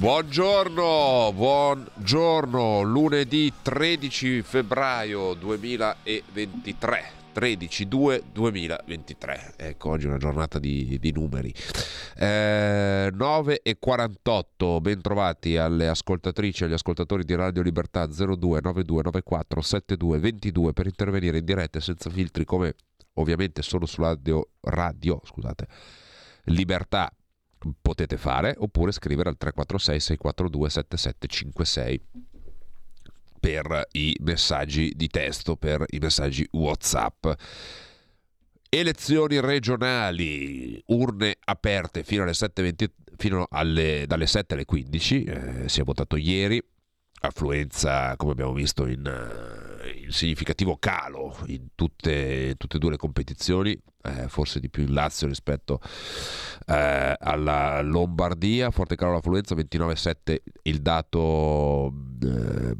Buongiorno, buongiorno, lunedì 13 febbraio 2023. 13-2-2023 ecco oggi è una giornata di, di numeri eh, 9 e 48 bentrovati alle ascoltatrici e agli ascoltatori di Radio Libertà 02 9294 72 22 per intervenire in diretta senza filtri come ovviamente solo su radio, radio scusate Libertà potete fare oppure scrivere al 346 642 7756 per i messaggi di testo, per i messaggi WhatsApp. Elezioni regionali, urne aperte fino alle 7.20, fino alle, dalle 7 alle 15, eh, si è votato ieri, affluenza come abbiamo visto in, eh, significativo calo in tutte, tutte e due le competizioni, eh, forse di più in Lazio rispetto eh, alla Lombardia, forte calo l'affluenza, 29,7 il dato, eh,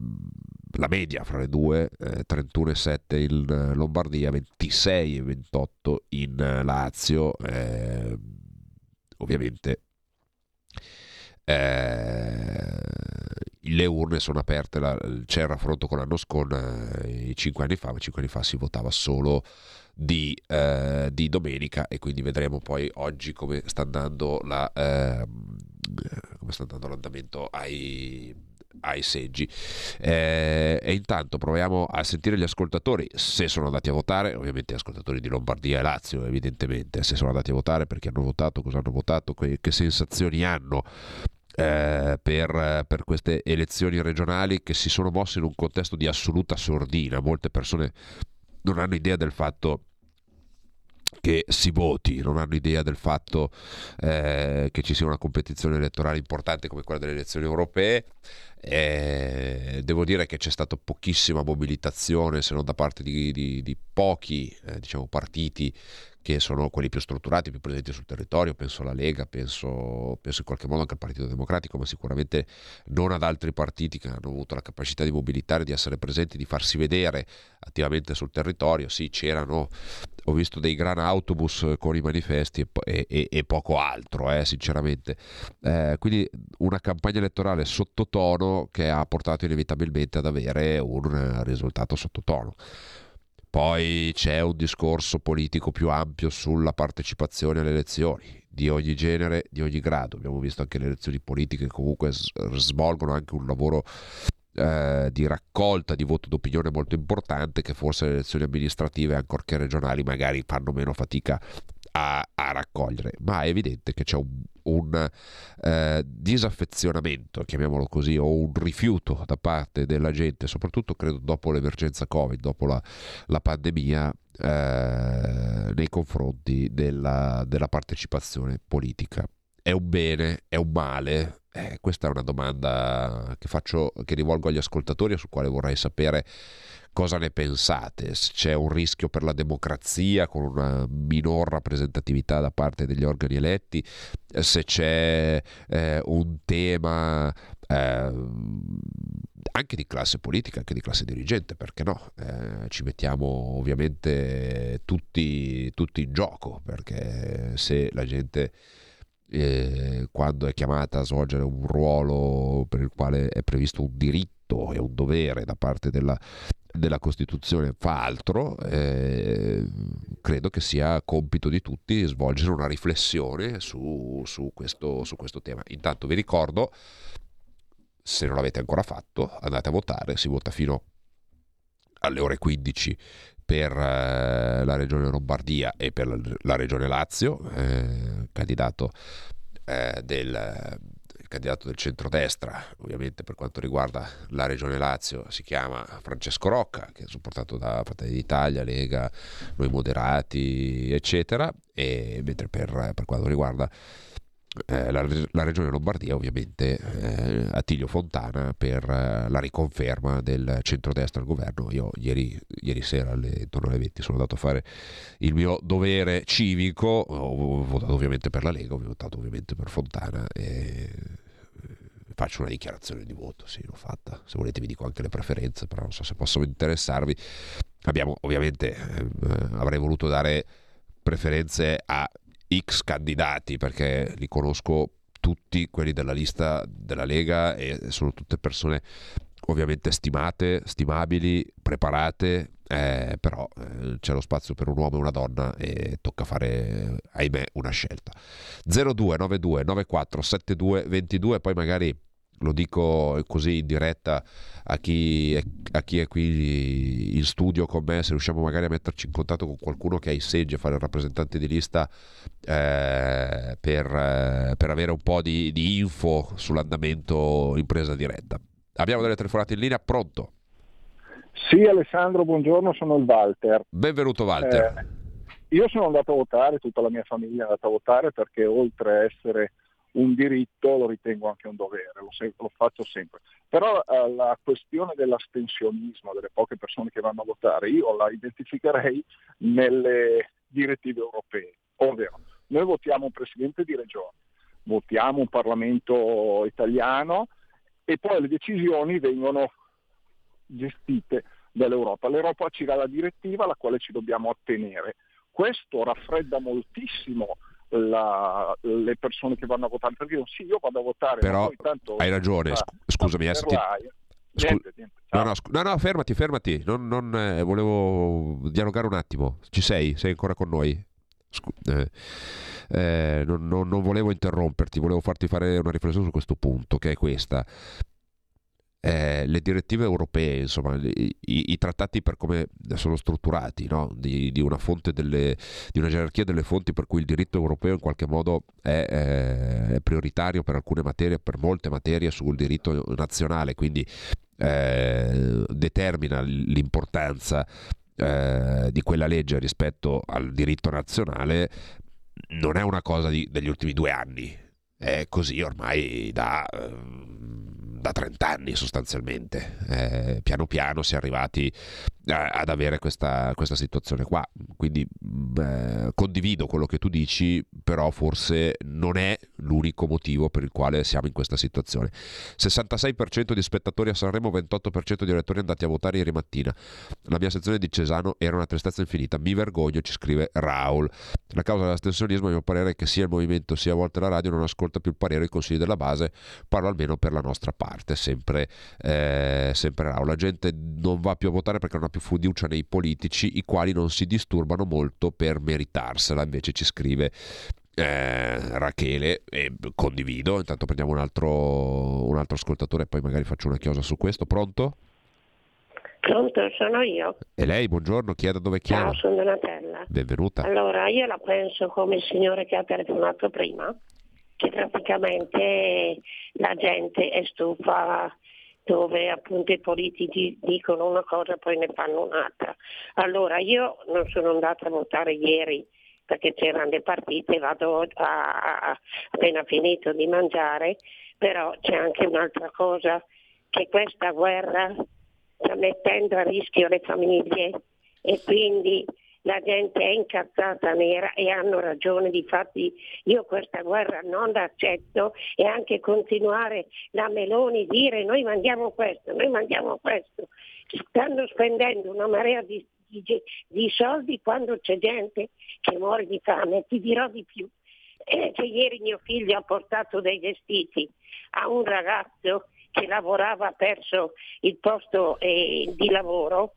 la media fra le due, eh, 31,7 in Lombardia, 26,28 in Lazio, eh, ovviamente eh, le urne sono aperte, la- c'è il raffronto con l'anno con eh, cinque anni fa, ma cinque anni fa si votava solo di, eh, di domenica e quindi vedremo poi oggi come sta andando, la, ehm, come sta andando l'andamento ai, ai seggi. Eh, e intanto proviamo a sentire gli ascoltatori se sono andati a votare, ovviamente gli ascoltatori di Lombardia e Lazio, evidentemente, se sono andati a votare, perché hanno votato, cosa hanno votato, que- che sensazioni hanno eh, per, per queste elezioni regionali che si sono mosse in un contesto di assoluta sordina. Molte persone non hanno idea del fatto che si voti, non hanno idea del fatto eh, che ci sia una competizione elettorale importante come quella delle elezioni europee. Eh, devo dire che c'è stata pochissima mobilitazione, se non da parte di, di- di pochi eh, diciamo, partiti che sono quelli più strutturati, più presenti sul territorio, penso alla Lega, penso, penso in qualche modo anche al Partito Democratico, ma sicuramente non ad altri partiti che hanno avuto la capacità di mobilitare, di essere presenti, di farsi vedere attivamente sul territorio. Sì, c'erano, ho visto dei gran autobus con i manifesti e, e- e- poco altro, eh, sinceramente. Eh, quindi una campagna elettorale sottotono che ha portato inevitabilmente ad avere un risultato sottotono. Poi c'è un discorso politico più ampio sulla partecipazione alle elezioni di ogni genere, di ogni grado. Abbiamo visto anche le elezioni politiche che comunque svolgono anche un lavoro eh, di raccolta di voto d'opinione molto importante che forse le elezioni amministrative, ancorché regionali, magari fanno meno fatica a, a raccogliere. Ma è evidente che c'è un, un, eh, disaffezionamento, chiamiamolo così, o un rifiuto da parte della gente, soprattutto credo dopo l'emergenza Covid, dopo la, la pandemia, eh, nei confronti della, della partecipazione politica. È un bene? È un male? Eh, questa è una domanda che faccio, che rivolgo agli ascoltatori e sul quale vorrei sapere cosa ne pensate, se c'è un rischio per la democrazia con una minor rappresentatività da parte degli organi eletti, eh, se c'è eh, un tema eh, anche di classe politica, anche di classe dirigente, perché no? Eh, ci mettiamo ovviamente tutti, tutti in gioco, perché se la gente eh, quando è chiamata a svolgere un ruolo per il quale è previsto un diritto e un dovere da parte della, della Costituzione fa altro, eh, credo che sia compito di tutti svolgere una riflessione su, su questo, su questo tema. Intanto vi ricordo, se non l'avete ancora fatto, andate a votare, si vota fino alle ore 15 per eh, la regione Lombardia e per la, regione Lazio, eh, candidato eh, del candidato del centrodestra, ovviamente per quanto riguarda la regione Lazio, si chiama Francesco Rocca, che è supportato da Fratelli d'Italia, Lega, Noi Moderati, eccetera, e mentre per, per quanto riguarda eh, la, la, regione Lombardia ovviamente eh, Attilio Fontana per eh, la riconferma del centrodestra al governo. Io ieri, ieri sera alle, intorno alle 20 sono andato a fare il mio dovere civico. Ho votato ovviamente per la Lega ho votato ovviamente per Fontana e eh, faccio una dichiarazione di voto sì l'ho fatta. Se volete vi dico anche le preferenze però non so se possono interessarvi. Abbiamo ovviamente eh, avrei voluto dare preferenze a X candidati perché li conosco tutti quelli della lista della Lega e sono tutte persone ovviamente stimate, stimabili, preparate, eh, però eh, c'è lo spazio per un uomo e una donna e tocca fare, ahimè, una scelta. 0292 94 72 22, poi magari lo dico così in diretta a chi, è, a chi, è, qui in studio con me, se riusciamo magari a metterci in contatto con qualcuno che ha i seggi a fare il rappresentante di lista eh, per, eh, per, avere un po' di, di info sull'andamento in presa diretta. Abbiamo delle telefonate in linea, pronto? Sì Alessandro, buongiorno, sono il Walter. Benvenuto Walter. Eh, io sono andato a votare, tutta la mia famiglia è andata a votare perché oltre a essere un diritto lo ritengo anche un dovere, lo, se- lo faccio sempre. Però eh, la questione dell'astensionismo delle poche persone che vanno a votare, io la identificherei nelle direttive europee, ovvero noi votiamo un presidente di regione, votiamo un Parlamento italiano e poi le decisioni vengono gestite dall'Europa. L'Europa ci dà la direttiva alla quale ci dobbiamo attenere. Questo raffredda moltissimo la, le persone che vanno a votare perché sì io vado a votare però tanto, hai ragione sc- scusami eh, ti... niente, niente. No, no, sc- no, no, fermati, fermati. Non, non eh, volevo dialogare un attimo. Ci sei? Sei ancora con noi? Scu- eh, eh, non, non, volevo interromperti, volevo farti fare una riflessione su questo punto, che è questa eh, le direttive europee, insomma, i, i, trattati per come sono strutturati, no? di, di, una delle, di, una gerarchia delle fonti per cui il diritto europeo in qualche modo è, eh, è prioritario per alcune materie, per molte materie sul diritto nazionale, quindi eh, determina l'importanza eh, di quella legge rispetto al diritto nazionale, non è una cosa di, degli ultimi due anni, è così ormai da ehm, da 30 anni sostanzialmente. Eh, piano piano si è arrivati ad avere questa, questa situazione qua. Quindi eh, condivido quello che tu dici, però forse non è l'unico motivo per il quale siamo in questa situazione. 66% di spettatori a Sanremo, 28% di elettori andati a votare ieri mattina. La mia sezione di Cesano era una tristezza infinita. Mi vergogno, ci scrive Raul. La causa dell'astensionismo, a mio parere, è che sia il movimento sia a volte la radio non ascolta più il parere e i consigli della base, parlo almeno per la nostra parte, sempre, eh, sempre Raul. La gente non va più a votare perché non ha più fiducia nei politici, i quali non si disturbano molto per meritarsela, invece ci scrive eh, Rachele e condivido. Intanto prendiamo un altro, un altro ascoltatore e poi magari faccio una chiosa su questo. Pronto? Pronto, sono io. E lei, buongiorno, chi è da dove chiama? Ciao, sono Donatella. Benvenuta. Allora, io la penso come il signore che ha telefonato prima, che praticamente la gente è stufa dove appunto i politici dicono una cosa e poi ne fanno un'altra. Allora io non sono andata a votare ieri perché c'erano le partite, vado a, a, appena finito di mangiare, però c'è anche un'altra cosa, che questa guerra sta mettendo a rischio le famiglie e quindi la gente è incazzata nera e hanno ragione, difatti io questa guerra non la accetto e anche continuare la Meloni dire noi mandiamo questo, noi mandiamo questo, stanno spendendo una marea di, di, di soldi quando c'è gente che muore di fame, ti dirò di più. Eh, che ieri mio figlio ha portato dei vestiti a un ragazzo che lavorava, ha perso il posto eh, di lavoro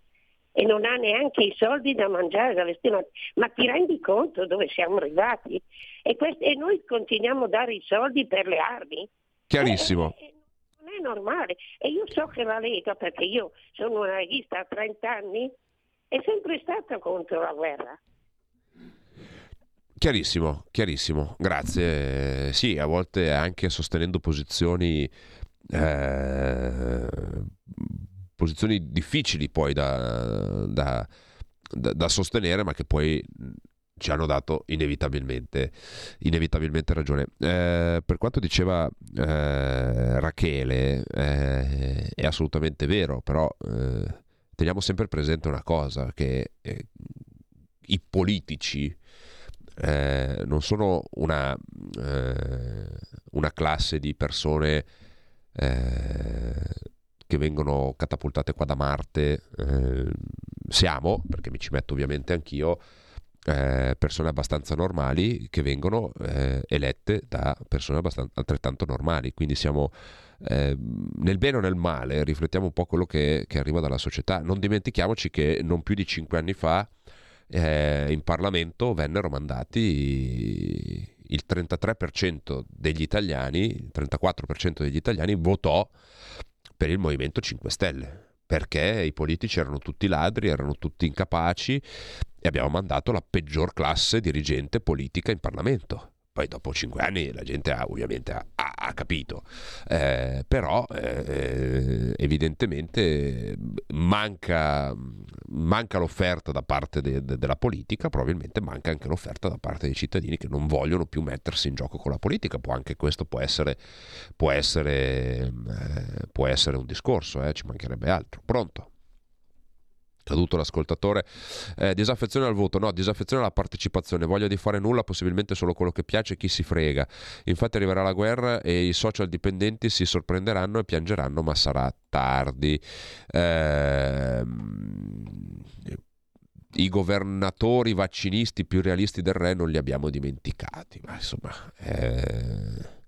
e non ha neanche i soldi da mangiare, da vestire. Ma ti rendi conto dove siamo arrivati? E, quest- e noi continuiamo a dare i soldi per le armi? Chiarissimo. Eh, eh, non è normale. E io so che la Lega, perché io sono una leghista a 30 anni, è sempre stata contro la guerra. Chiarissimo, chiarissimo, grazie. Sì, a volte anche sostenendo posizioni eh, posizioni difficili poi da, da, da, da sostenere, ma che poi ci hanno dato inevitabilmente, inevitabilmente ragione. Eh, per quanto diceva eh, Rachele, eh, è assolutamente vero, però eh, teniamo sempre presente una cosa, che eh, i politici eh, non sono una, una, classe di persone che vengono catapultate qua da Marte. siamo, perché mi ci metto ovviamente anch'io, eh, persone abbastanza normali che vengono eh, elette da persone altrettanto normali. Quindi siamo eh, nel bene o nel male, riflettiamo un po' quello che, che, arriva dalla società. Non dimentichiamoci che non più di cinque anni fa eh, in Parlamento vennero mandati il 33% degli italiani, il 34% degli italiani votò per il Movimento 5 Stelle perché i politici erano tutti ladri, erano tutti incapaci e abbiamo mandato la peggior classe dirigente politica in Parlamento. Poi dopo cinque anni la gente ha, ovviamente ha, ha capito, eh, però eh, evidentemente manca, manca, l'offerta da parte de, de, della politica, probabilmente manca anche l'offerta da parte dei cittadini che non vogliono più mettersi in gioco con la politica. Può anche questo può essere, può essere, eh, può essere un discorso, eh, ci mancherebbe altro. Pronto? Caduto l'ascoltatore, eh, disaffezione al voto, no, disaffezione alla partecipazione, voglia di fare nulla, possibilmente solo quello che piace, chi si frega. Infatti arriverà la guerra e i social dipendenti si sorprenderanno e piangeranno, ma sarà tardi. Eh, I governatori vaccinisti più realisti del re non li abbiamo dimenticati, ma insomma... Eh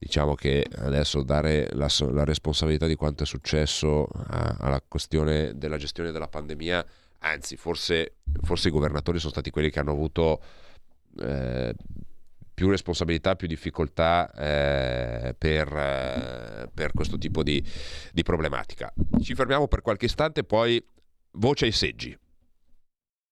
diciamo che adesso dare la, la responsabilità di quanto è successo a, alla questione della gestione della pandemia, anzi forse, forse i governatori sono stati quelli che hanno avuto eh, più responsabilità, più difficoltà eh, per, eh, per, questo tipo di, di problematica. Ci fermiamo per qualche istante, poi voce ai seggi.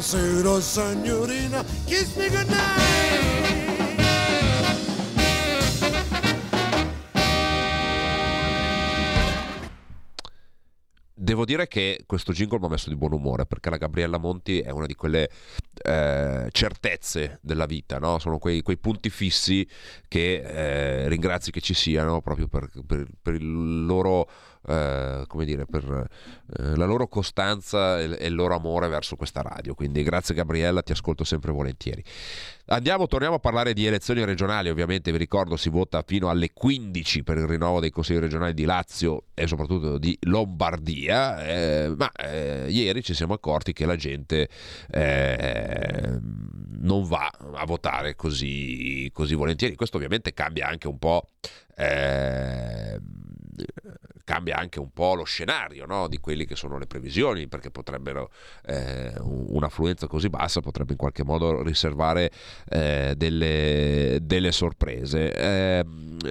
Buonasera signorina, kiss me goodnight. Devo dire che questo jingle mi ha messo di buon umore perché la Gabriella Monti è una di quelle eh, certezze della vita, no? sono quei, quei, punti fissi che eh, ringrazi che ci siano proprio per, per, per il loro eh, come dire, per eh, la loro costanza e, e, il loro amore verso questa radio. Quindi grazie Gabriella, ti ascolto sempre volentieri. Andiamo, torniamo a parlare di elezioni regionali, ovviamente vi ricordo si vota fino alle 15 per il rinnovo dei consigli regionali di Lazio e soprattutto di Lombardia, eh, ma eh, ieri ci siamo accorti che la gente eh, non va a votare così, così volentieri. Questo ovviamente cambia anche un po' eh, cambia anche un po' lo scenario no? di quelle che sono le previsioni, perché potrebbero eh, un'affluenza così bassa potrebbe in qualche modo riservare eh, delle, delle, sorprese. Eh,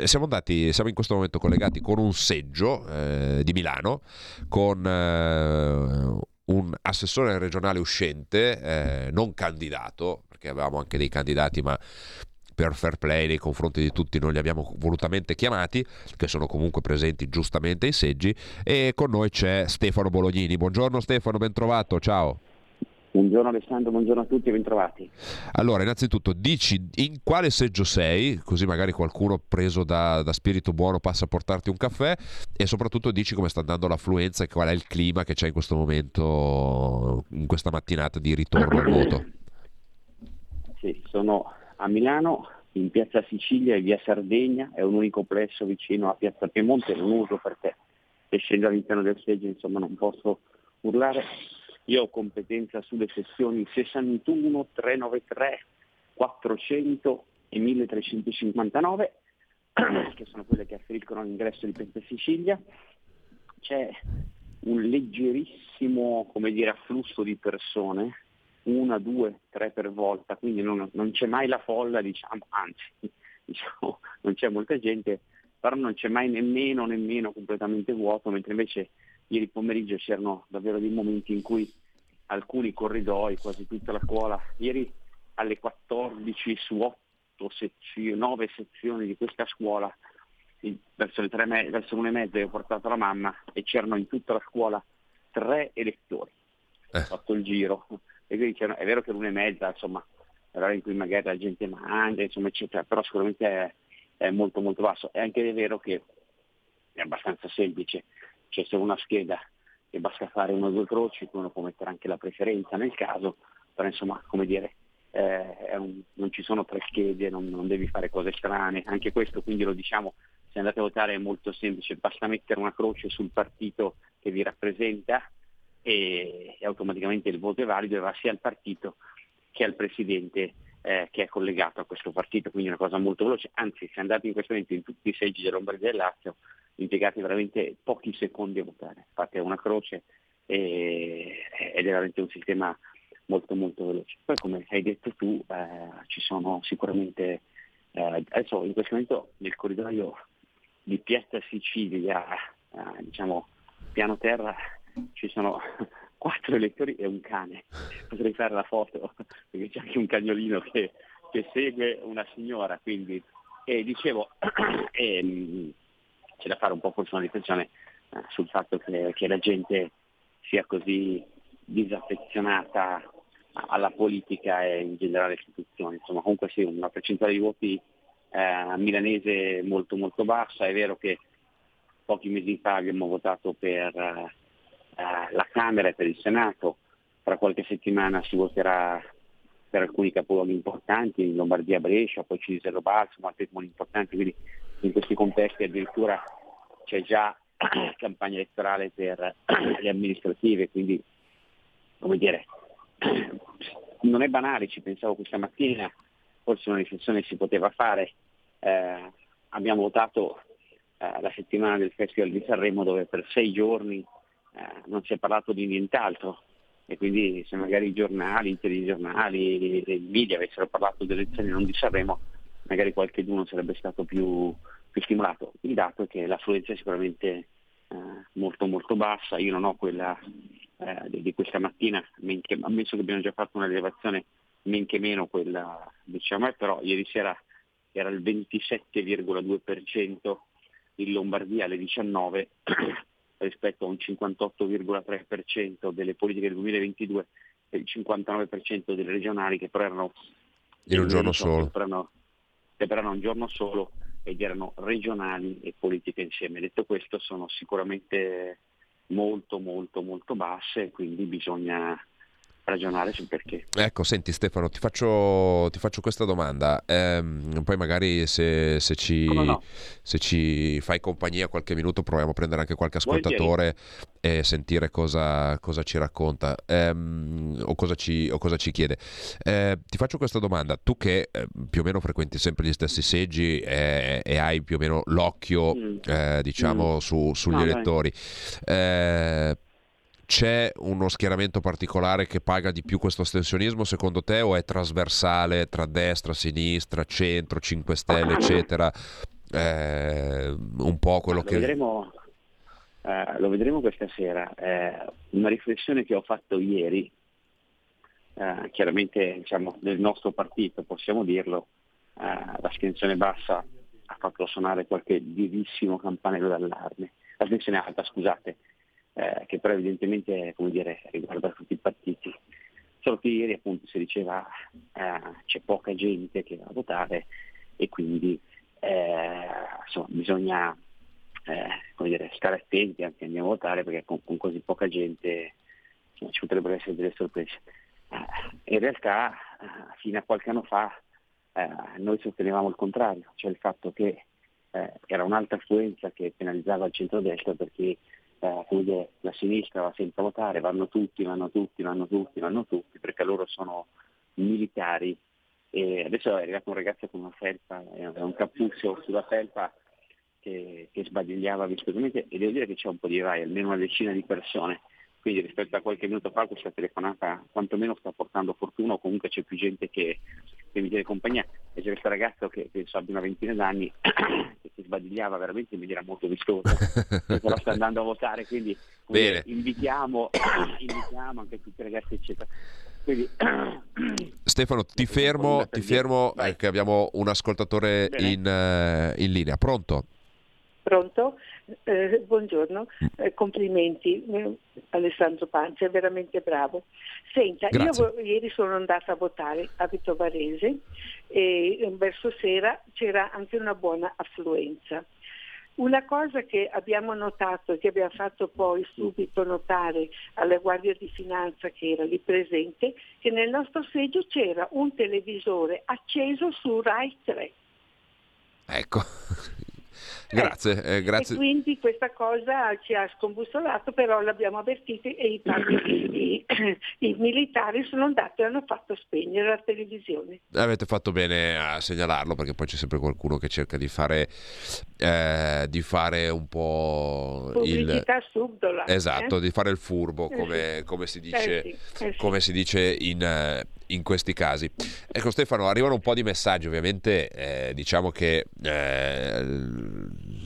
siamo andati, siamo in questo momento collegati con un seggio eh, di Milano, con eh, un assessore regionale uscente, eh, non candidato, perché avevamo anche dei candidati, ma per fair play nei confronti di tutti non li abbiamo volutamente chiamati, che sono comunque presenti giustamente ai seggi, e con noi c'è Stefano Bolognini. Buongiorno Stefano, ben trovato, ciao. Buongiorno Alessandro, buongiorno a tutti e bentrovati. Allora, innanzitutto dici in quale seggio sei, così magari qualcuno preso da, da, spirito buono passa a portarti un caffè e soprattutto dici come sta andando l'affluenza e qual è il clima che c'è in questo momento, in questa mattinata di ritorno al voto. Sì, sono a Milano, in piazza Sicilia e via Sardegna, è un unico plesso vicino a piazza Piemonte, non uso perché essendo all'interno del seggio insomma non posso urlare. Io ho competenza sulle sezioni 61, 393, 400 e 1359, che sono quelle che afferiscono all'ingresso di Piazza Sicilia. C'è un leggerissimo come dire, afflusso di persone, una, due, tre per volta, quindi non, non c'è mai la folla, diciamo, anzi, diciamo, non c'è molta gente, però non c'è mai nemmeno, nemmeno completamente vuoto, mentre invece ieri pomeriggio c'erano davvero dei momenti in cui alcuni corridoi, quasi tutta la scuola, ieri alle 14 su 8 sezioni, 9 sezioni di questa scuola, verso le, me- verso le 1 e mezza ho portato la mamma e c'erano in tutta la scuola tre elettori. Eh. Ho fatto il giro e quindi è vero che l'una e mezza, insomma, è l'ora in cui magari la gente mangia, insomma, eccetera, però sicuramente è, è molto molto basso. È anche vero che è abbastanza semplice, c'è solo una scheda e basta fare una o due croci, uno può mettere anche la preferenza nel caso, però insomma, come dire, eh, un- non ci sono tre schede, non, non devi fare cose strane, anche questo quindi lo diciamo, se andate a votare è molto semplice, basta mettere una croce sul partito che vi rappresenta e, e automaticamente il voto è valido e va sia al partito che al presidente eh, che è collegato a questo partito, quindi è una cosa molto veloce, anzi se andate in questo momento in tutti i seggi della Lombardia e del Lazio impiegate veramente pochi secondi a votare, fate una croce e- ed è veramente un sistema molto molto veloce. Poi come hai detto tu eh, ci sono sicuramente, eh, adesso in questo momento nel corridoio di Piazza Sicilia, eh, diciamo piano terra, ci sono quattro elettori e un cane. Potrei fare la foto perché c'è anche un cagnolino che, che segue una signora, quindi e dicevo ehm, c'è da fare un po' forse una riflessione eh, sul fatto che, che la gente sia così disaffezionata alla politica e in generale alle istituzioni. Insomma, comunque sì, una percentuale di voti eh, milanese molto molto bassa. È vero che pochi mesi fa abbiamo votato per eh, eh, la Camera e per il Senato, tra qualche settimana si voterà per alcuni capoluoghi importanti, in Lombardia, Brescia, poi Cesaro Balsamo, altri comuni importanti, quindi in questi contesti addirittura c'è già campagna elettorale per le amministrative, quindi come dire, non è banale, ci pensavo questa mattina, forse una riflessione si poteva fare. Eh, abbiamo votato eh, la settimana del Festival di Sanremo dove per sei giorni eh, non si è parlato di nient'altro e quindi se magari i giornali, i telegiornali, i media avessero parlato delle elezioni non di Sanremo, magari qualcuno sarebbe stato più, più stimolato. Il dato è che l'affluenza è sicuramente eh, molto molto bassa, io non ho quella eh, di, questa mattina, ammesso che abbiamo già fatto una rilevazione men che meno quella diciamo, eh, però ieri sera era il 27,2% in Lombardia alle 19 rispetto a un 58,3% delle politiche del 2022 e il 59% delle regionali che però erano In un giorno 2018, solo. che però erano- che però erano un giorno solo ed erano regionali e politiche insieme. Detto questo sono sicuramente molto molto molto basse, quindi bisogna ragionare sul perché. Ecco, senti Stefano, ti faccio, ti faccio questa domanda, Ehm, poi magari se, se ci, no? se ci fai compagnia qualche minuto proviamo a prendere anche qualche ascoltatore e sentire cosa, cosa ci racconta ehm, o, cosa ci, o cosa ci chiede. Eh, ti faccio questa domanda, tu che eh, più o meno frequenti sempre gli stessi seggi eh, e hai più o meno l'occhio Mm. eh, diciamo Mm. su- sugli No, elettori, eh, c'è uno schieramento particolare che paga di più questo astensionismo secondo te o è trasversale tra destra, sinistra, centro, 5 Stelle, eccetera? Eh, un po' quello lo, che... vedremo, eh, lo vedremo questa sera. Eh, una riflessione che ho fatto ieri, eh, chiaramente diciamo, del nostro partito, possiamo dirlo, eh, l'astensione bassa ha fatto suonare qualche vivissimo campanello d'allarme. L'astensione alta, scusate, eh, che però evidentemente dire, riguarda tutti i partiti. Solo che ieri appunto si diceva eh, c'è poca gente che va a votare e quindi eh, insomma, bisogna eh, dire, stare attenti anche a votare perché con, con così poca gente insomma, ci potrebbero essere delle sorprese. Eh, in realtà eh, fino a qualche anno fa noi sostenevamo il contrario, cioè il fatto che era un'alta affluenza che penalizzava il centrodestra perché eh, la sinistra va sempre a votare, vanno tutti, vanno tutti, vanno tutti, vanno tutti, perché loro sono militari. E adesso è arrivato un ragazzo con una felpa, un cappuccio sulla felpa che, che sbadigliava vistosamente e devo dire che c'è un po' di vai, almeno una decina di persone. Quindi rispetto a qualche minuto fa questa telefonata quantomeno sta portando fortuna o comunque c'è più gente che, che mi tiene compagnia e c'è questo ragazzo che penso abbia una ventina d'anni sbadigliava veramente in maniera molto vistosa però sta andando a votare quindi dire, invitiamo, invitiamo anche tutti i ragazzi eccetera quindi Stefano, ti fermo, ti fermo eh, che abbiamo un ascoltatore in, eh, in linea. Pronto? Pronto? Eh, buongiorno, Eh, complimenti eh, Alessandro Pancia, è veramente bravo. Senta, io Grazie. vo- ieri sono andata a votare, a Varese e eh, verso sera c'era anche una buona affluenza. Una cosa che abbiamo notato e che abbiamo fatto poi subito notare alla Guardia di Finanza che era lì presente, che nel nostro seggio c'era un televisore acceso su Rai 3. Ecco. grazie, eh, E grazie. quindi questa cosa ci ha scombussolato, però l'abbiamo avvertito e i, i- i militari sono andati e hanno fatto spegnere la televisione. Avete fatto bene a segnalarlo perché poi c'è sempre qualcuno che cerca di fare, eh, di fare un po' il... Pubblicità subdola. Esatto, eh? di fare il furbo, Eh come, come si dice, Eh sì, eh sì. come si dice in, in questi casi. Ecco Stefano, arrivano un po' di messaggi, ovviamente eh, diciamo che eh,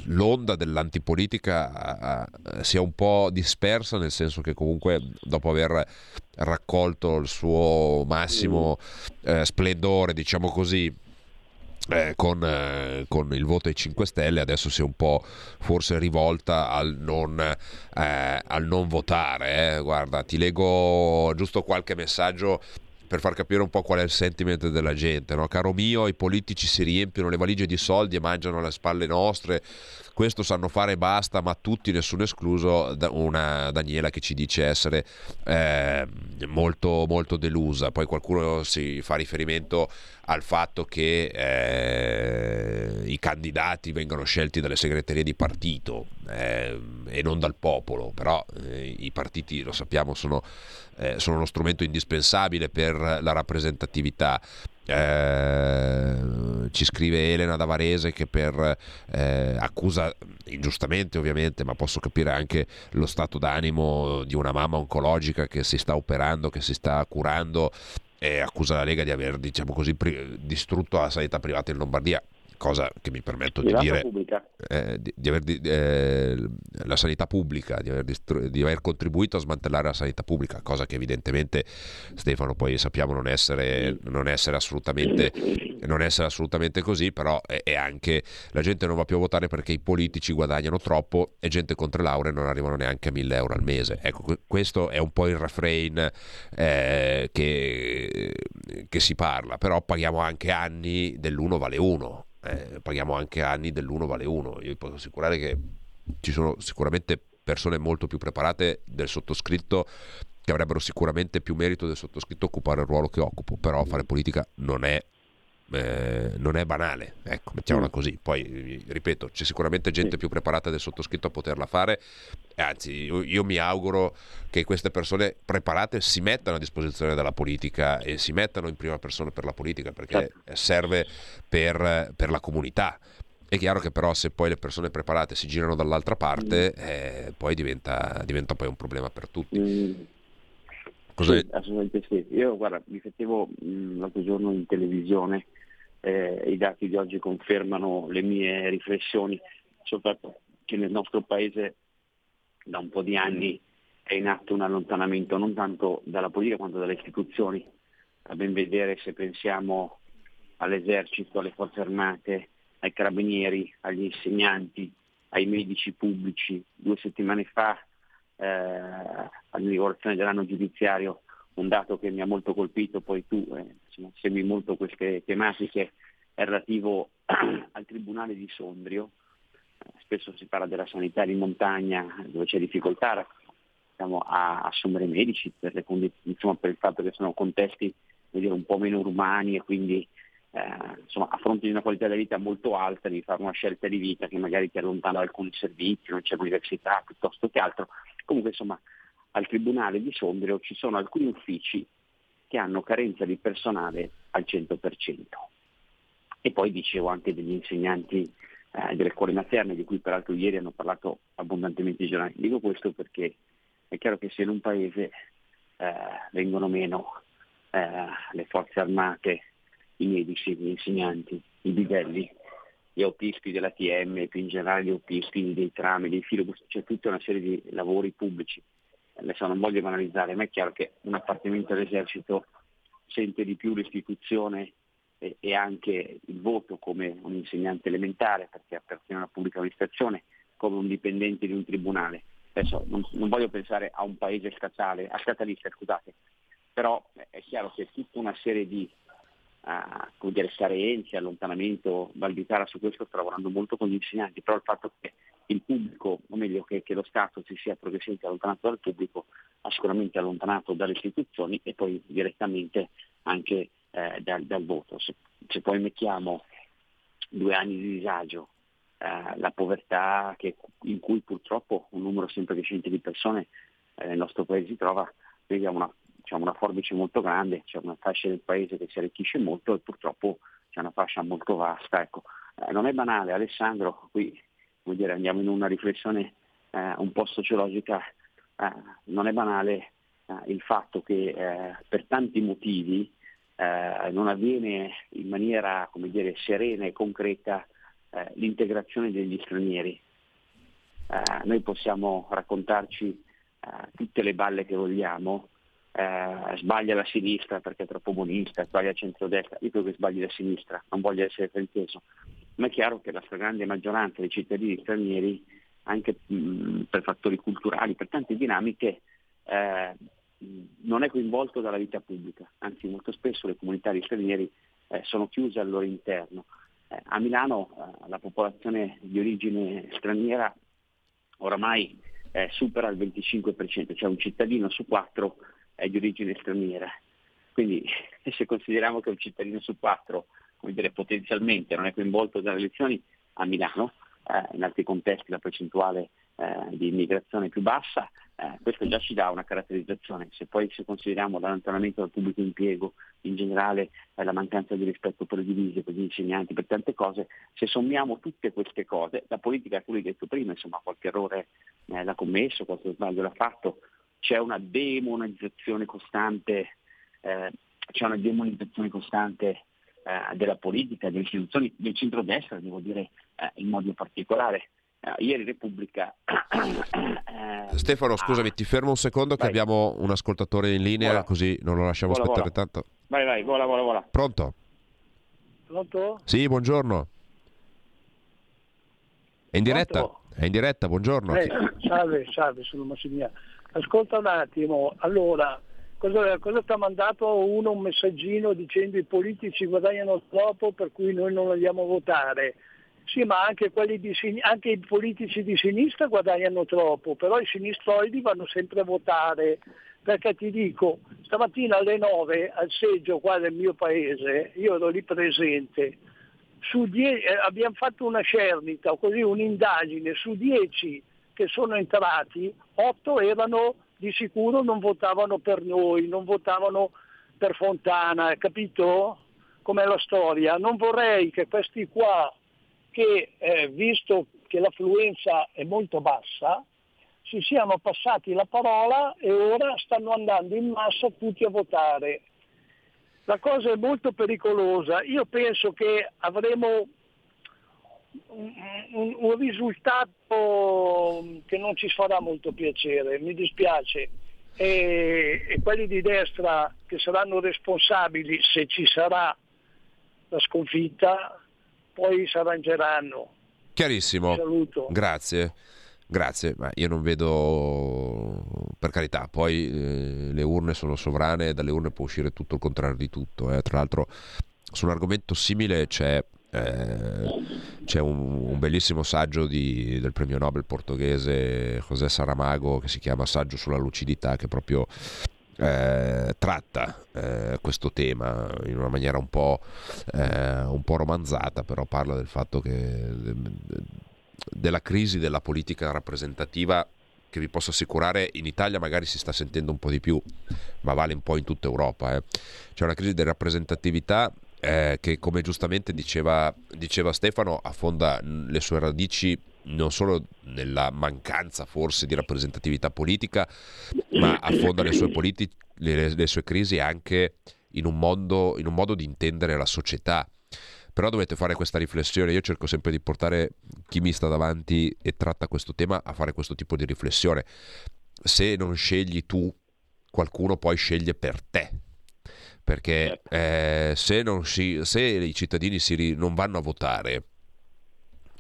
l'onda dell'antipolitica ah, ah, sia un po' dispersa, nel senso che comunque dopo aver raccolto il suo massimo eh, splendore, diciamo così, eh, con, eh, con il voto ai 5 Stelle adesso si è un po' forse rivolta al non, eh, al non votare. eh. Guarda, ti leggo giusto qualche messaggio per far capire un po' qual è il sentiment della gente. no? Caro mio, i politici si riempiono le valigie di soldi e mangiano alle spalle nostre. Questo sanno fare e basta, ma tutti, nessuno escluso. Una Daniela che ci dice essere eh, molto, molto delusa. Poi qualcuno si fa riferimento al fatto che eh, i candidati vengono scelti dalle segreterie di partito eh, e non dal popolo, però eh, i partiti, lo sappiamo, sono, eh, sono uno strumento indispensabile per la rappresentatività. Eh, ci scrive Elena da Varese che per eh, accusa ingiustamente ovviamente ma posso capire anche lo stato d'animo di una mamma oncologica che si sta operando che si sta curando e accusa la Lega di aver diciamo così distrutto la sanità privata in Lombardia cosa che mi permetto di dire eh, di, di aver di- eh, la sanità pubblica, di aver, distru- di aver contribuito a smantellare la sanità pubblica, cosa che evidentemente Stefano poi sappiamo non essere, non essere, assolutamente, non essere assolutamente così, però è, è anche la gente non va più a votare perché i politici guadagnano troppo e gente con tre lauree non arrivano neanche a 1000 euro al mese. Ecco, que- questo è un po' il refrain eh, che, che si parla, però paghiamo anche anni dell'uno vale uno eh, paghiamo anche anni dell'uno vale uno. Io vi posso assicurare che ci sono sicuramente persone molto più preparate del sottoscritto che avrebbero sicuramente più merito del sottoscritto occupare il ruolo che occupo, però fare politica non è, eh, non è banale, ecco, mettiamola così. Poi, ripeto, c'è sicuramente gente più preparata del sottoscritto a poterla fare, e anzi, io, io mi auguro che queste persone preparate si mettano a disposizione della politica e si mettano in prima persona per la politica, perché serve per, per la comunità. È chiaro che però se poi le persone preparate si girano dall'altra parte, eh, poi diventa, diventa poi un problema per tutti. Mm, sì, assolutamente sì. Io guarda, mi mettevo mh, l'altro giorno in televisione, eh, i dati di oggi confermano le mie riflessioni, soprattutto che nel nostro paese da un po' di anni è in atto un allontanamento non tanto dalla politica quanto dalle istituzioni. A ben vedere se pensiamo all'esercito, alle forze armate, ai carabinieri, agli insegnanti, ai medici pubblici. Due settimane fa eh, all'inaugurazione dell'anno giudiziario un dato che mi ha molto colpito, poi tu eh, insomma, segui molto queste tematiche, è relativo al Tribunale di Sondrio. Eh, spesso si parla della sanità di montagna dove c'è difficoltà diciamo, a assumere medici per, le insomma, per il fatto che sono contesti dire, un po' meno urbani e quindi eh, insomma, a fronte di una qualità della vita molto alta, di fare una scelta di vita che magari ti allontana da alcuni servizi, non c'è l'università piuttosto che altro. Comunque insomma al Tribunale di Sondrio ci sono alcuni uffici che hanno carenza di personale al 100%. E poi dicevo anche degli insegnanti eh, delle scuole materne, di cui peraltro ieri hanno parlato abbondantemente i giornali. Dico questo perché è chiaro che se in un paese eh, vengono meno eh, le forze armate, i medici, gli insegnanti, i bidelli, gli autisti dell'ATM più in generale gli autisti dei tram, dei filobus, c'è tutta una serie di lavori pubblici. Adesso non voglio banalizzare, ma è chiaro che un appartenimento all'esercito sente di più l'istituzione e, e anche il voto come un insegnante elementare perché appartiene alla pubblica amministrazione, come un dipendente di un tribunale. Adesso non, non voglio pensare a un paese statale, a statalista, scusate, però è chiaro che tutta una serie di come dire, carenze, allontanamento, Valditara su questo sta lavorando molto con gli insegnanti, però il fatto che il pubblico, o meglio che, che lo Stato si sia progressivamente allontanato dal pubblico, ha sicuramente allontanato dalle istituzioni e poi direttamente anche eh, dal, dal, voto. Se, se, poi mettiamo due anni di disagio, eh, la povertà che, in cui purtroppo un numero sempre crescente di persone eh, nel nostro paese si trova, vediamo una, diciamo, una forbice molto grande, c'è una fascia del paese che si arricchisce molto e purtroppo c'è una fascia molto vasta. Ecco. Eh, non è banale, Alessandro, qui dire, andiamo in una riflessione eh, un po' sociologica, eh, non è banale eh, il fatto che eh, per tanti motivi eh, non avviene in maniera dire, serena e concreta l'integrazione degli stranieri. noi possiamo raccontarci tutte le balle che vogliamo, eh, sbaglia la sinistra perché è troppo buonista, sbaglia il centrodestra, io credo che sbagli la sinistra, non voglio essere frainteso, ma è chiaro che la stragrande maggioranza dei cittadini stranieri, anche mh, per fattori culturali, per tante dinamiche, eh, non è coinvolto dalla vita pubblica, anzi molto spesso le comunità di stranieri eh, sono chiuse al loro interno. Eh, a Milano eh, la popolazione di origine straniera oramai eh, supera il 25%, cioè un cittadino su quattro è di origine straniera. Quindi se consideriamo che un cittadino su quattro dire, potenzialmente non è coinvolto dalle elezioni a Milano, eh, in altri contesti la percentuale eh, di immigrazione è più bassa, eh, questo già ci dà una caratterizzazione. Se poi se consideriamo l'allontanamento dal pubblico impiego, in generale eh, la mancanza di rispetto per le divise, per gli insegnanti, per tante cose, se sommiamo tutte queste cose, la politica, tu l'hai detto prima, insomma qualche errore eh, l'ha commesso, qualche sbaglio l'ha fatto, c'è una demonizzazione costante, eh, c'è una demonizzazione costante eh, della politica, delle istituzioni, del centrodestra, devo dire eh, in modo particolare. Eh, ieri Repubblica. Eh, Stefano, scusami, ti fermo un secondo vai. che abbiamo un ascoltatore in linea, vola. così non lo lasciamo vola, aspettare vola. tanto. Vai, vai, vola, vola, vola. Pronto? Pronto? Sì, buongiorno. È in diretta? Pronto? È in diretta, buongiorno. Eh, salve, salve, sono Massimiliano. Ascolta un attimo, allora, cosa, cosa ti ha mandato uno un messaggino dicendo i politici guadagnano troppo per cui noi non andiamo a votare? Sì, ma anche, di, anche, i politici di sinistra guadagnano troppo, però i sinistroidi vanno sempre a votare. Perché ti dico, stamattina alle 9 al seggio qua del mio paese, io ero lì presente, die- eh, abbiamo fatto una cernita, così un'indagine, su 10 che sono entrati, otto erano di sicuro non votavano per noi, non votavano per Fontana, capito? Com'è la storia? Non vorrei che questi qua, che eh, visto che l'affluenza è molto bassa, si siano passati la parola e ora stanno andando in massa tutti a votare. La cosa è molto pericolosa. Io penso che avremo un, un, risultato che non ci farà molto piacere, mi dispiace. E, e, quelli di destra che saranno responsabili se ci sarà la sconfitta, poi si arrangeranno. Chiarissimo. Grazie. Grazie, ma io non vedo, per carità, poi eh, le urne sono sovrane e dalle urne può uscire tutto il contrario di tutto. Eh. Tra l'altro su un argomento simile c'è eh, c'è un, un, bellissimo saggio di, del premio Nobel portoghese José Saramago che si chiama Saggio sulla lucidità che proprio eh, tratta eh, questo tema in una maniera un po', eh, un po' romanzata, però parla del fatto che della crisi della politica rappresentativa che vi posso assicurare in Italia magari si sta sentendo un po' di più, ma vale un po' in tutta Europa. eh. C'è una crisi di rappresentatività eh, che, come giustamente diceva, diceva Stefano, affonda le sue radici non solo nella mancanza forse di rappresentatività politica, ma affonda le sue, politi- le- le sue crisi anche in un, mondo, in un modo di intendere la società. Però dovete fare questa riflessione. Io cerco sempre di portare chi mi sta davanti e tratta questo tema a fare questo tipo di riflessione. Se non scegli tu, qualcuno poi sceglie per te. Perché eh, se, non si- se i cittadini si non vanno a votare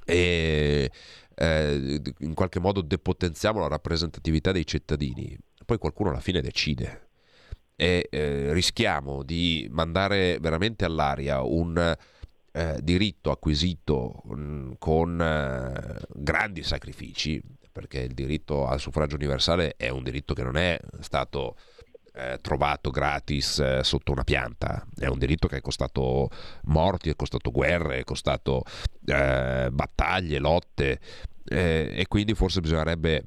e eh, in qualche modo depotenziamo la rappresentatività dei cittadini, poi qualcuno alla fine decide. E eh, rischiamo di mandare veramente all'aria un eh, diritto acquisito mh, con eh, grandi sacrifici, perché il diritto al suffragio universale è un diritto che non è stato eh, trovato gratis eh, sotto una pianta, è un diritto che è costato morti, è costato guerre, è costato eh, battaglie, lotte eh, e quindi forse bisognerebbe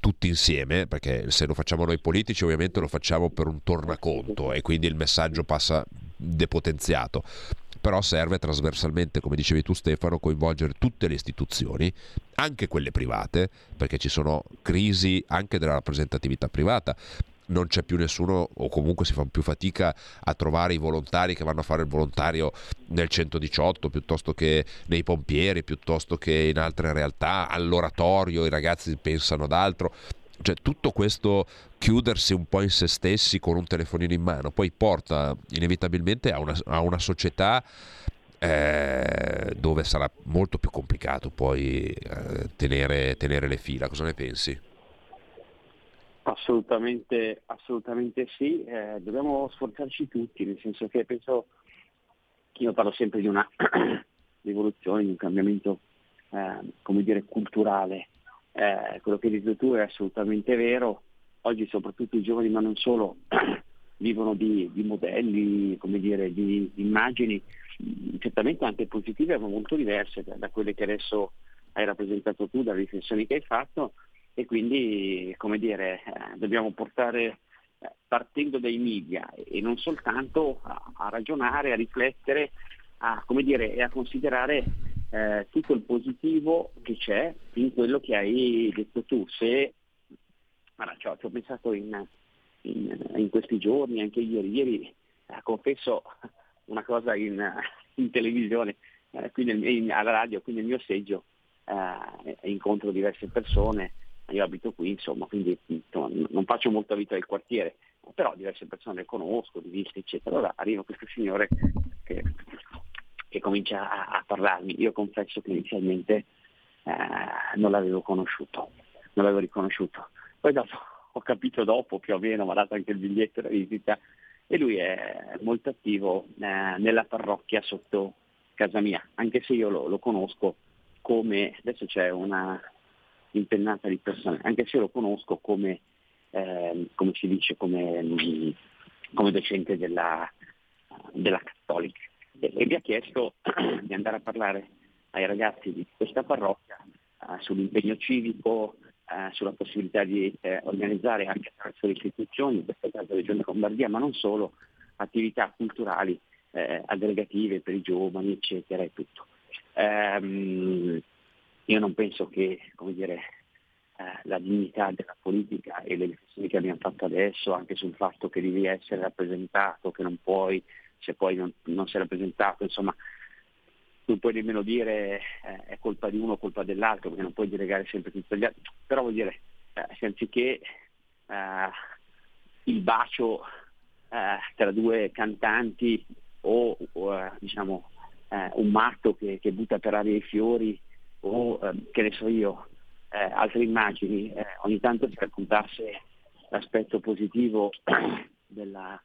tutti insieme, perché se lo facciamo noi politici ovviamente lo facciamo per un tornaconto e quindi il messaggio passa depotenziato. Però serve trasversalmente, come dicevi tu Stefano, coinvolgere tutte le istituzioni, anche quelle private, perché ci sono crisi anche della rappresentatività privata. Non c'è più nessuno, o comunque si fa più fatica a trovare i volontari che vanno a fare il volontario nel 118 piuttosto che nei pompieri, piuttosto che in altre realtà, all'oratorio, i ragazzi pensano ad altro cioè tutto questo chiudersi un po' in se stessi con un telefonino in mano poi porta inevitabilmente a una, a una società eh, dove sarà molto più complicato poi eh, tenere, tenere le fila. Cosa ne pensi? Assolutamente, assolutamente sì, eh, dobbiamo sforzarci tutti, nel senso che penso, io parlo sempre di una rivoluzione, di un cambiamento, eh, come dire, culturale. Eh, quello che hai detto tu è assolutamente vero, oggi soprattutto i giovani, ma non solo, vivono di, di modelli, dire, di, di immagini, mh, certamente anche positive, ma molto diverse da, da quelle che adesso hai rappresentato tu, dalle riflessioni che hai fatto, e quindi come dire, eh, dobbiamo portare, eh, partendo dai media e non soltanto a, a ragionare, a riflettere, a, come dire, e a considerare eh, tutto il positivo che c'è in quello che hai detto tu. Se, guarda, ci ho, ci ho pensato in, in, in questi giorni, anche ieri, ieri eh, confesso una cosa in, in televisione, eh, qui nel- alla radio, qui nel mio seggio, eh, incontro diverse persone, io abito qui, insomma, quindi insomma, non faccio molta vita del quartiere, però diverse persone le conosco, di vista, eccetera. Allora arriva questo signore che, che comincia a, a parlarmi. Io confesso che inizialmente eh, non l'avevo conosciuto, non l'avevo riconosciuto. Poi dopo, ho capito dopo più o meno, mi ha dato anche il biglietto da visita e lui è molto attivo eh, nella parrocchia sotto casa mia, anche se io lo, lo conosco come, adesso c'è una impennata di persone, anche se lo conosco come, ehm, come si dice, come, mm, come docente della, della Cattolica. E, mi ha chiesto di andare a parlare ai ragazzi di questa parrocchia eh, sull'impegno civico, eh, sulla possibilità di eh, organizzare anche attraverso le istituzioni, in questo caso Regione Lombardia, ma non solo, attività culturali eh, aggregative per i giovani, eccetera, e tutto. Ehm, io non penso che dire, eh, la dignità della politica e le riflessioni che abbiamo fatto adesso, anche sul fatto che devi essere rappresentato, che non puoi, se poi non, non sei rappresentato, insomma, non puoi nemmeno dire eh, è colpa di uno o colpa dell'altro, perché non puoi delegare sempre tutto agli altri. Però vuol dire, eh, anziché eh, il bacio eh, tra due cantanti o, o, eh, diciamo eh, un matto che, che butta per aria i fiori o eh, che ne so io, eh, altre immagini, eh, ogni tanto si raccontasse l'aspetto positivo della,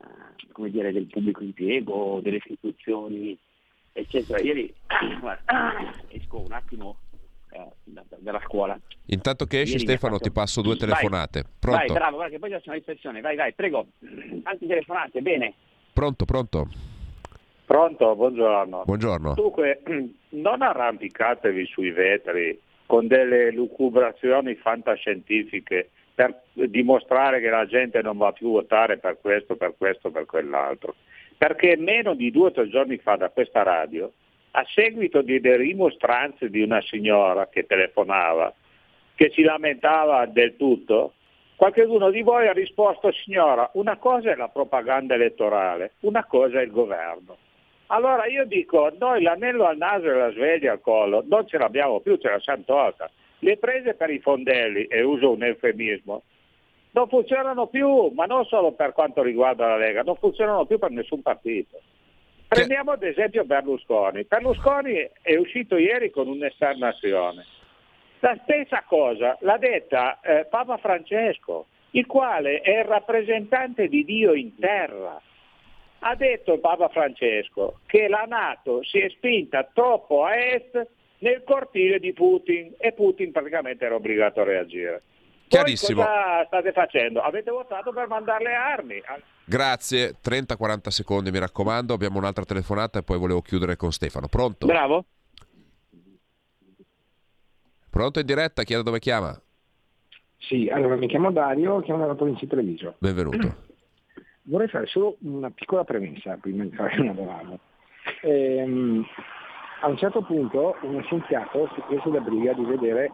eh, come dire, del pubblico impiego, delle istituzioni, eccetera. Ieri guarda, esco un attimo eh, da- della scuola. Intanto che esci Ieri Stefano fatto- ti passo due Vai. telefonate. Vai, Pronto? bravo, guarda che poi sono in sessione. Vai, vai, prego. Tanti telefonate, bene. Pronto, pronto. Pronto, buongiorno. Buongiorno. Dunque, non arrampicatevi sui vetri con delle lucubrazioni fantascientifiche per dimostrare che la gente non va più a votare per questo, per questo, per quell'altro. Perché meno di due o tre giorni fa da questa radio, a seguito di delle rimostranze di una signora che telefonava, che si lamentava del tutto, qualcuno di voi ha risposto signora, una cosa è la propaganda elettorale, una cosa è il governo. Allora io dico, noi l'anello al naso e la sveglia al collo non ce l'abbiamo più, ce la siamo tolta. Le prese per i fondelli, e uso un eufemismo, non funzionano più, ma non solo per quanto riguarda la Lega, non funzionano più per nessun partito. Prendiamo ad esempio Berlusconi. Berlusconi è uscito ieri con un'esternazione. La stessa cosa l'ha detta eh, Papa Francesco, il quale è il rappresentante di Dio in terra. Ha detto il Papa Francesco che la Nato si è spinta troppo a est nel cortile di Putin e Putin praticamente era obbligato a reagire. Chiarissimo. Voi cosa state facendo? Avete votato per mandare le armi. Grazie, 30-40 secondi mi raccomando, abbiamo un'altra telefonata e poi volevo chiudere con Stefano. Pronto? Bravo. Pronto in diretta, chi è da dove chiama? Sì, allora mi chiamo Dario, chiamo dalla provincia di Treviso. Benvenuto. Vorrei fare solo una piccola premessa prima di fare una domanda. Ehm, a un certo punto uno scienziato si prese la briga di vedere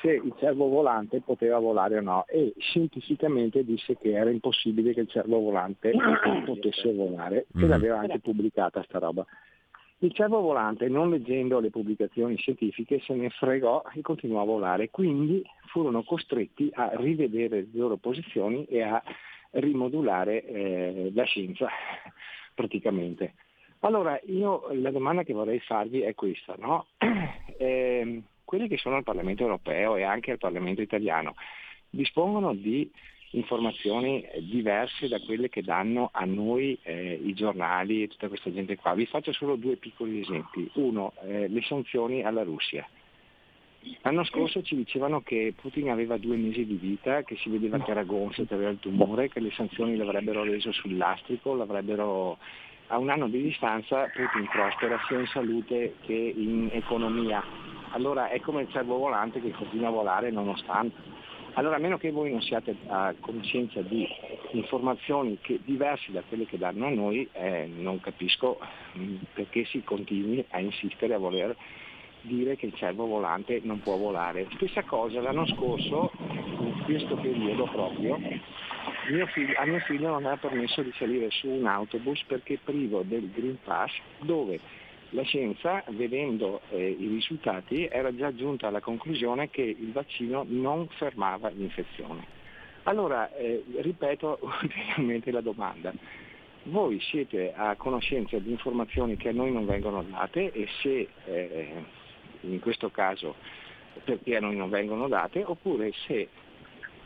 se il cervo volante poteva volare o no e scientificamente disse che era impossibile che il cervo volante potesse volare, che Mhm. l'aveva anche pubblicata sta roba. Il cervo volante, non leggendo le pubblicazioni scientifiche, se ne fregò e continuò a volare, quindi furono costretti a rivedere le loro posizioni e a rimodulare eh, la scienza praticamente. Allora, io la domanda che vorrei farvi è questa, no? Ehm, quelli che sono al Parlamento europeo e anche al Parlamento italiano dispongono di informazioni eh, diverse da quelle che danno a noi eh, i giornali e tutta questa gente qua. Vi faccio solo due piccoli esempi. Uno, eh, le sanzioni alla Russia. L'anno scorso ci dicevano che Putin aveva due mesi di vita, che si vedeva che era gonfio, che aveva il tumore, che le sanzioni l'avrebbero reso sul lastrico, l'avrebbero... A un anno di distanza Putin prospera sia in salute che in economia. Allora è come il cervo volante che continua a volare nonostante. Allora a meno che voi non siate a conoscenza di informazioni che, diverse da quelle che danno a noi, eh, non capisco mh, perché si continui a insistere a voler dire che il cervo volante non può volare. Stessa cosa l'anno scorso, in questo periodo proprio, mio figlio- a mio figlio non era permesso di salire su un autobus perché privo del Green Pass dove la scienza, vedendo eh, i risultati, era già giunta alla conclusione che il vaccino non fermava l'infezione. Allora, eh, ripeto ulteriormente la domanda. Voi siete a conoscenza di informazioni che a noi non vengono date e se eh, in questo caso perché a noi non vengono date oppure se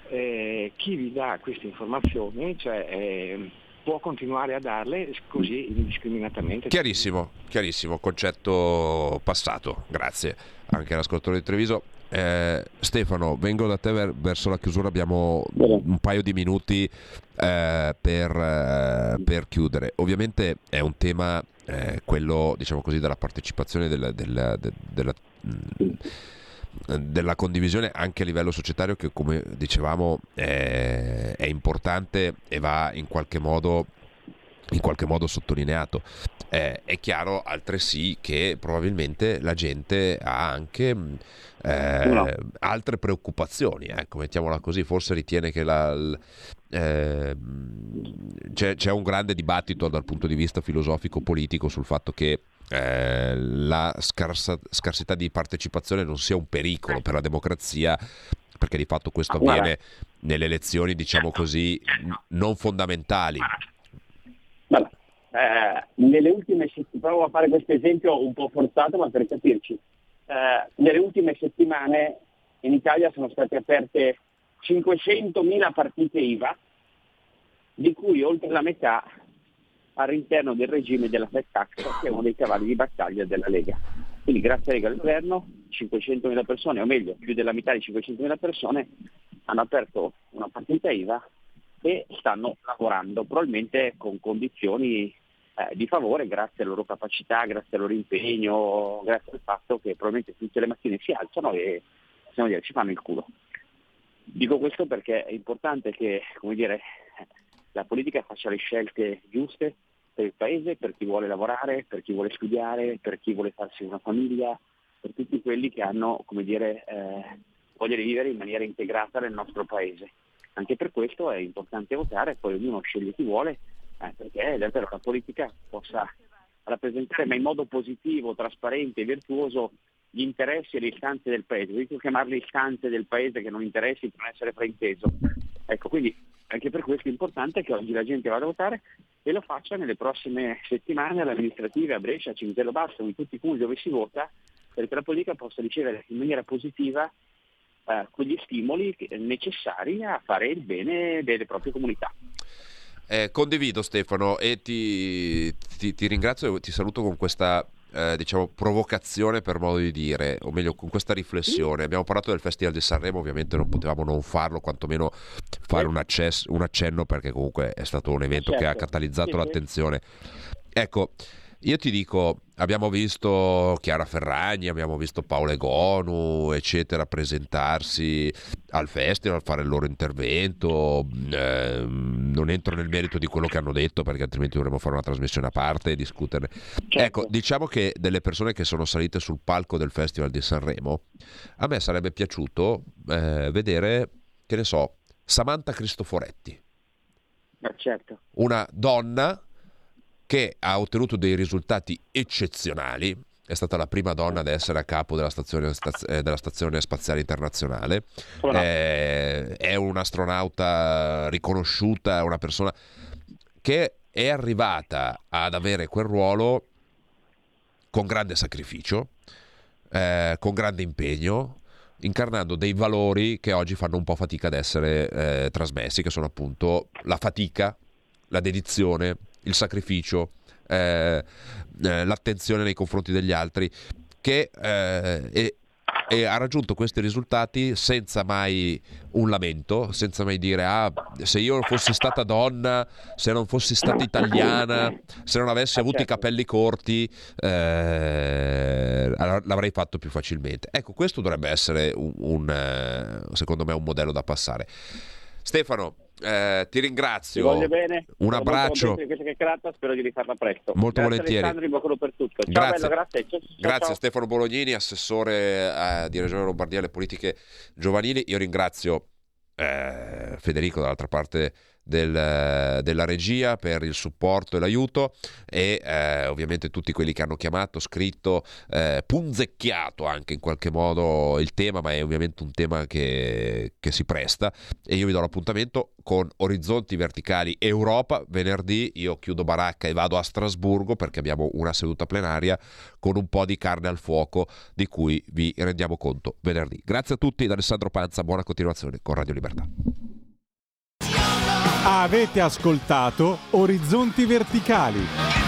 eh, chi vi dà queste informazioni cioè, eh, può continuare a darle così indiscriminatamente. Chiarissimo, chiarissimo, concetto passato, grazie anche all'ascoltatore di Treviso. Eh, Stefano, vengo da te ver- verso la chiusura, abbiamo un paio di minuti eh, per, eh, per chiudere. Ovviamente è un tema, eh, quello diciamo così, della partecipazione della, della- de- della- mh, della condivisione anche a livello societario che come dicevamo è, è importante e va in qualche modo in qualche modo sottolineato. Eh, è chiaro altresì che probabilmente la gente ha anche mh, eh, No. altre preoccupazioni, ecco, mettiamola così, forse ritiene che la, l- eh, c'è, c'è un grande dibattito dal punto di vista filosofico-politico sul fatto che eh, la scarsa- scarsità di partecipazione non sia un pericolo per la democrazia perché di fatto questo Ah, avviene nelle elezioni, diciamo così, non fondamentali. Eh, nelle ultime settimane, provo a fare questo esempio un po' forzato ma per capirci, Eh, nelle ultime settimane in Italia sono state aperte 500.000 partite IVA, di cui oltre la metà all'interno del regime della flat tax, che è uno dei cavalli di battaglia della Lega. Quindi grazie alla Lega al governo 500.000 persone, o meglio più della metà di 500.000 persone, hanno aperto una partita IVA e stanno lavorando, probabilmente con condizioni eh, di favore grazie alla loro capacità, grazie al loro impegno, grazie al fatto che probabilmente tutte le mattine si alzano e possiamo dire, ci fanno il culo. Dico questo perché è importante che dire, la politica faccia le scelte giuste per il Paese, per chi vuole lavorare, per chi vuole studiare, per chi vuole farsi una famiglia, per tutti quelli che hanno dire, eh, voglia di vivere in maniera integrata nel nostro Paese. Anche per questo è importante votare, poi ognuno sceglie chi vuole, eh, perché davvero la politica possa rappresentare ma in modo positivo, trasparente e virtuoso gli interessi e le istanze del Paese. Dico chiamarle istanze del Paese che non interessi per non essere frainteso. Ecco, quindi anche per questo è importante che oggi la gente vada a votare e lo faccia nelle prossime settimane alle amministrative a Brescia, a Cintello Basso, in tutti i comuni dove si vota, perché la politica possa ricevere in maniera positiva eh, quegli stimoli necessari a fare il bene delle proprie comunità. Eh, condivido Stefano e ti, ti- ti ringrazio e ti saluto con questa eh, diciamo provocazione per modo di dire, o meglio con questa riflessione. Abbiamo parlato del Festival di Sanremo, ovviamente non potevamo non farlo, quantomeno fare un, access- un accenno perché comunque è stato un evento che ha Certo. catalizzato sì. l'attenzione. Ecco, io ti dico, abbiamo visto Chiara Ferragni, abbiamo visto Paolo Egonu, eccetera, presentarsi al festival, fare il loro intervento. ehm, non entro nel merito di quello che hanno detto perché altrimenti dovremmo fare una trasmissione a parte e discuterne. Ecco, diciamo che delle persone che sono salite sul palco del Festival di Sanremo, a me sarebbe piaciuto eh, vedere, che ne so, Samantha Cristoforetti Ma certo. una donna che ha ottenuto dei risultati eccezionali. È stata la prima donna ad essere a capo della stazione, staz- eh, della stazione spaziale internazionale. Eh, è un'astronauta riconosciuta, è una persona che è arrivata ad avere quel ruolo con grande sacrificio, eh, con grande impegno, incarnando dei valori che oggi fanno un po' fatica ad essere eh, trasmessi, che sono appunto la fatica, la dedizione, il sacrificio, eh, eh, l'attenzione nei confronti degli altri, che eh, e- ha raggiunto questi risultati senza mai un lamento, senza mai dire ah, se io fossi stata donna, se non fossi stata italiana, se non avessi avuto i capelli corti, eh, l'avrei fatto più facilmente. Ecco, questo dovrebbe essere un, un, eh, secondo me un modello da passare. Stefano, eh, ti Ti ringrazio. voglio bene. Un Sono molto abbraccio. questa chiacchierata, spero di rifarla presto. Molto grazie volentieri. Alessandro, in bocca per tutto. Ciao, Grazie. bello, grazie. Ciao, Grazie ciao. a Stefano Bolognini, assessore eh, di Regione Lombardia alle politiche giovanili. Io ringrazio eh, Federico dall'altra parte del- della regia per il supporto e l'aiuto e eh, ovviamente tutti quelli che hanno chiamato, scritto, eh, punzecchiato anche in qualche modo il tema, ma è ovviamente un tema che, che si presta e io vi do l'appuntamento con Orizzonti Verticali Europa venerdì, io chiudo baracca e vado a Strasburgo perché abbiamo una seduta plenaria con un po' di carne al fuoco di cui vi rendiamo conto venerdì. Grazie a tutti da Alessandro Panza, buona continuazione con Radio Libertà. Avete ascoltato Orizzonti Verticali.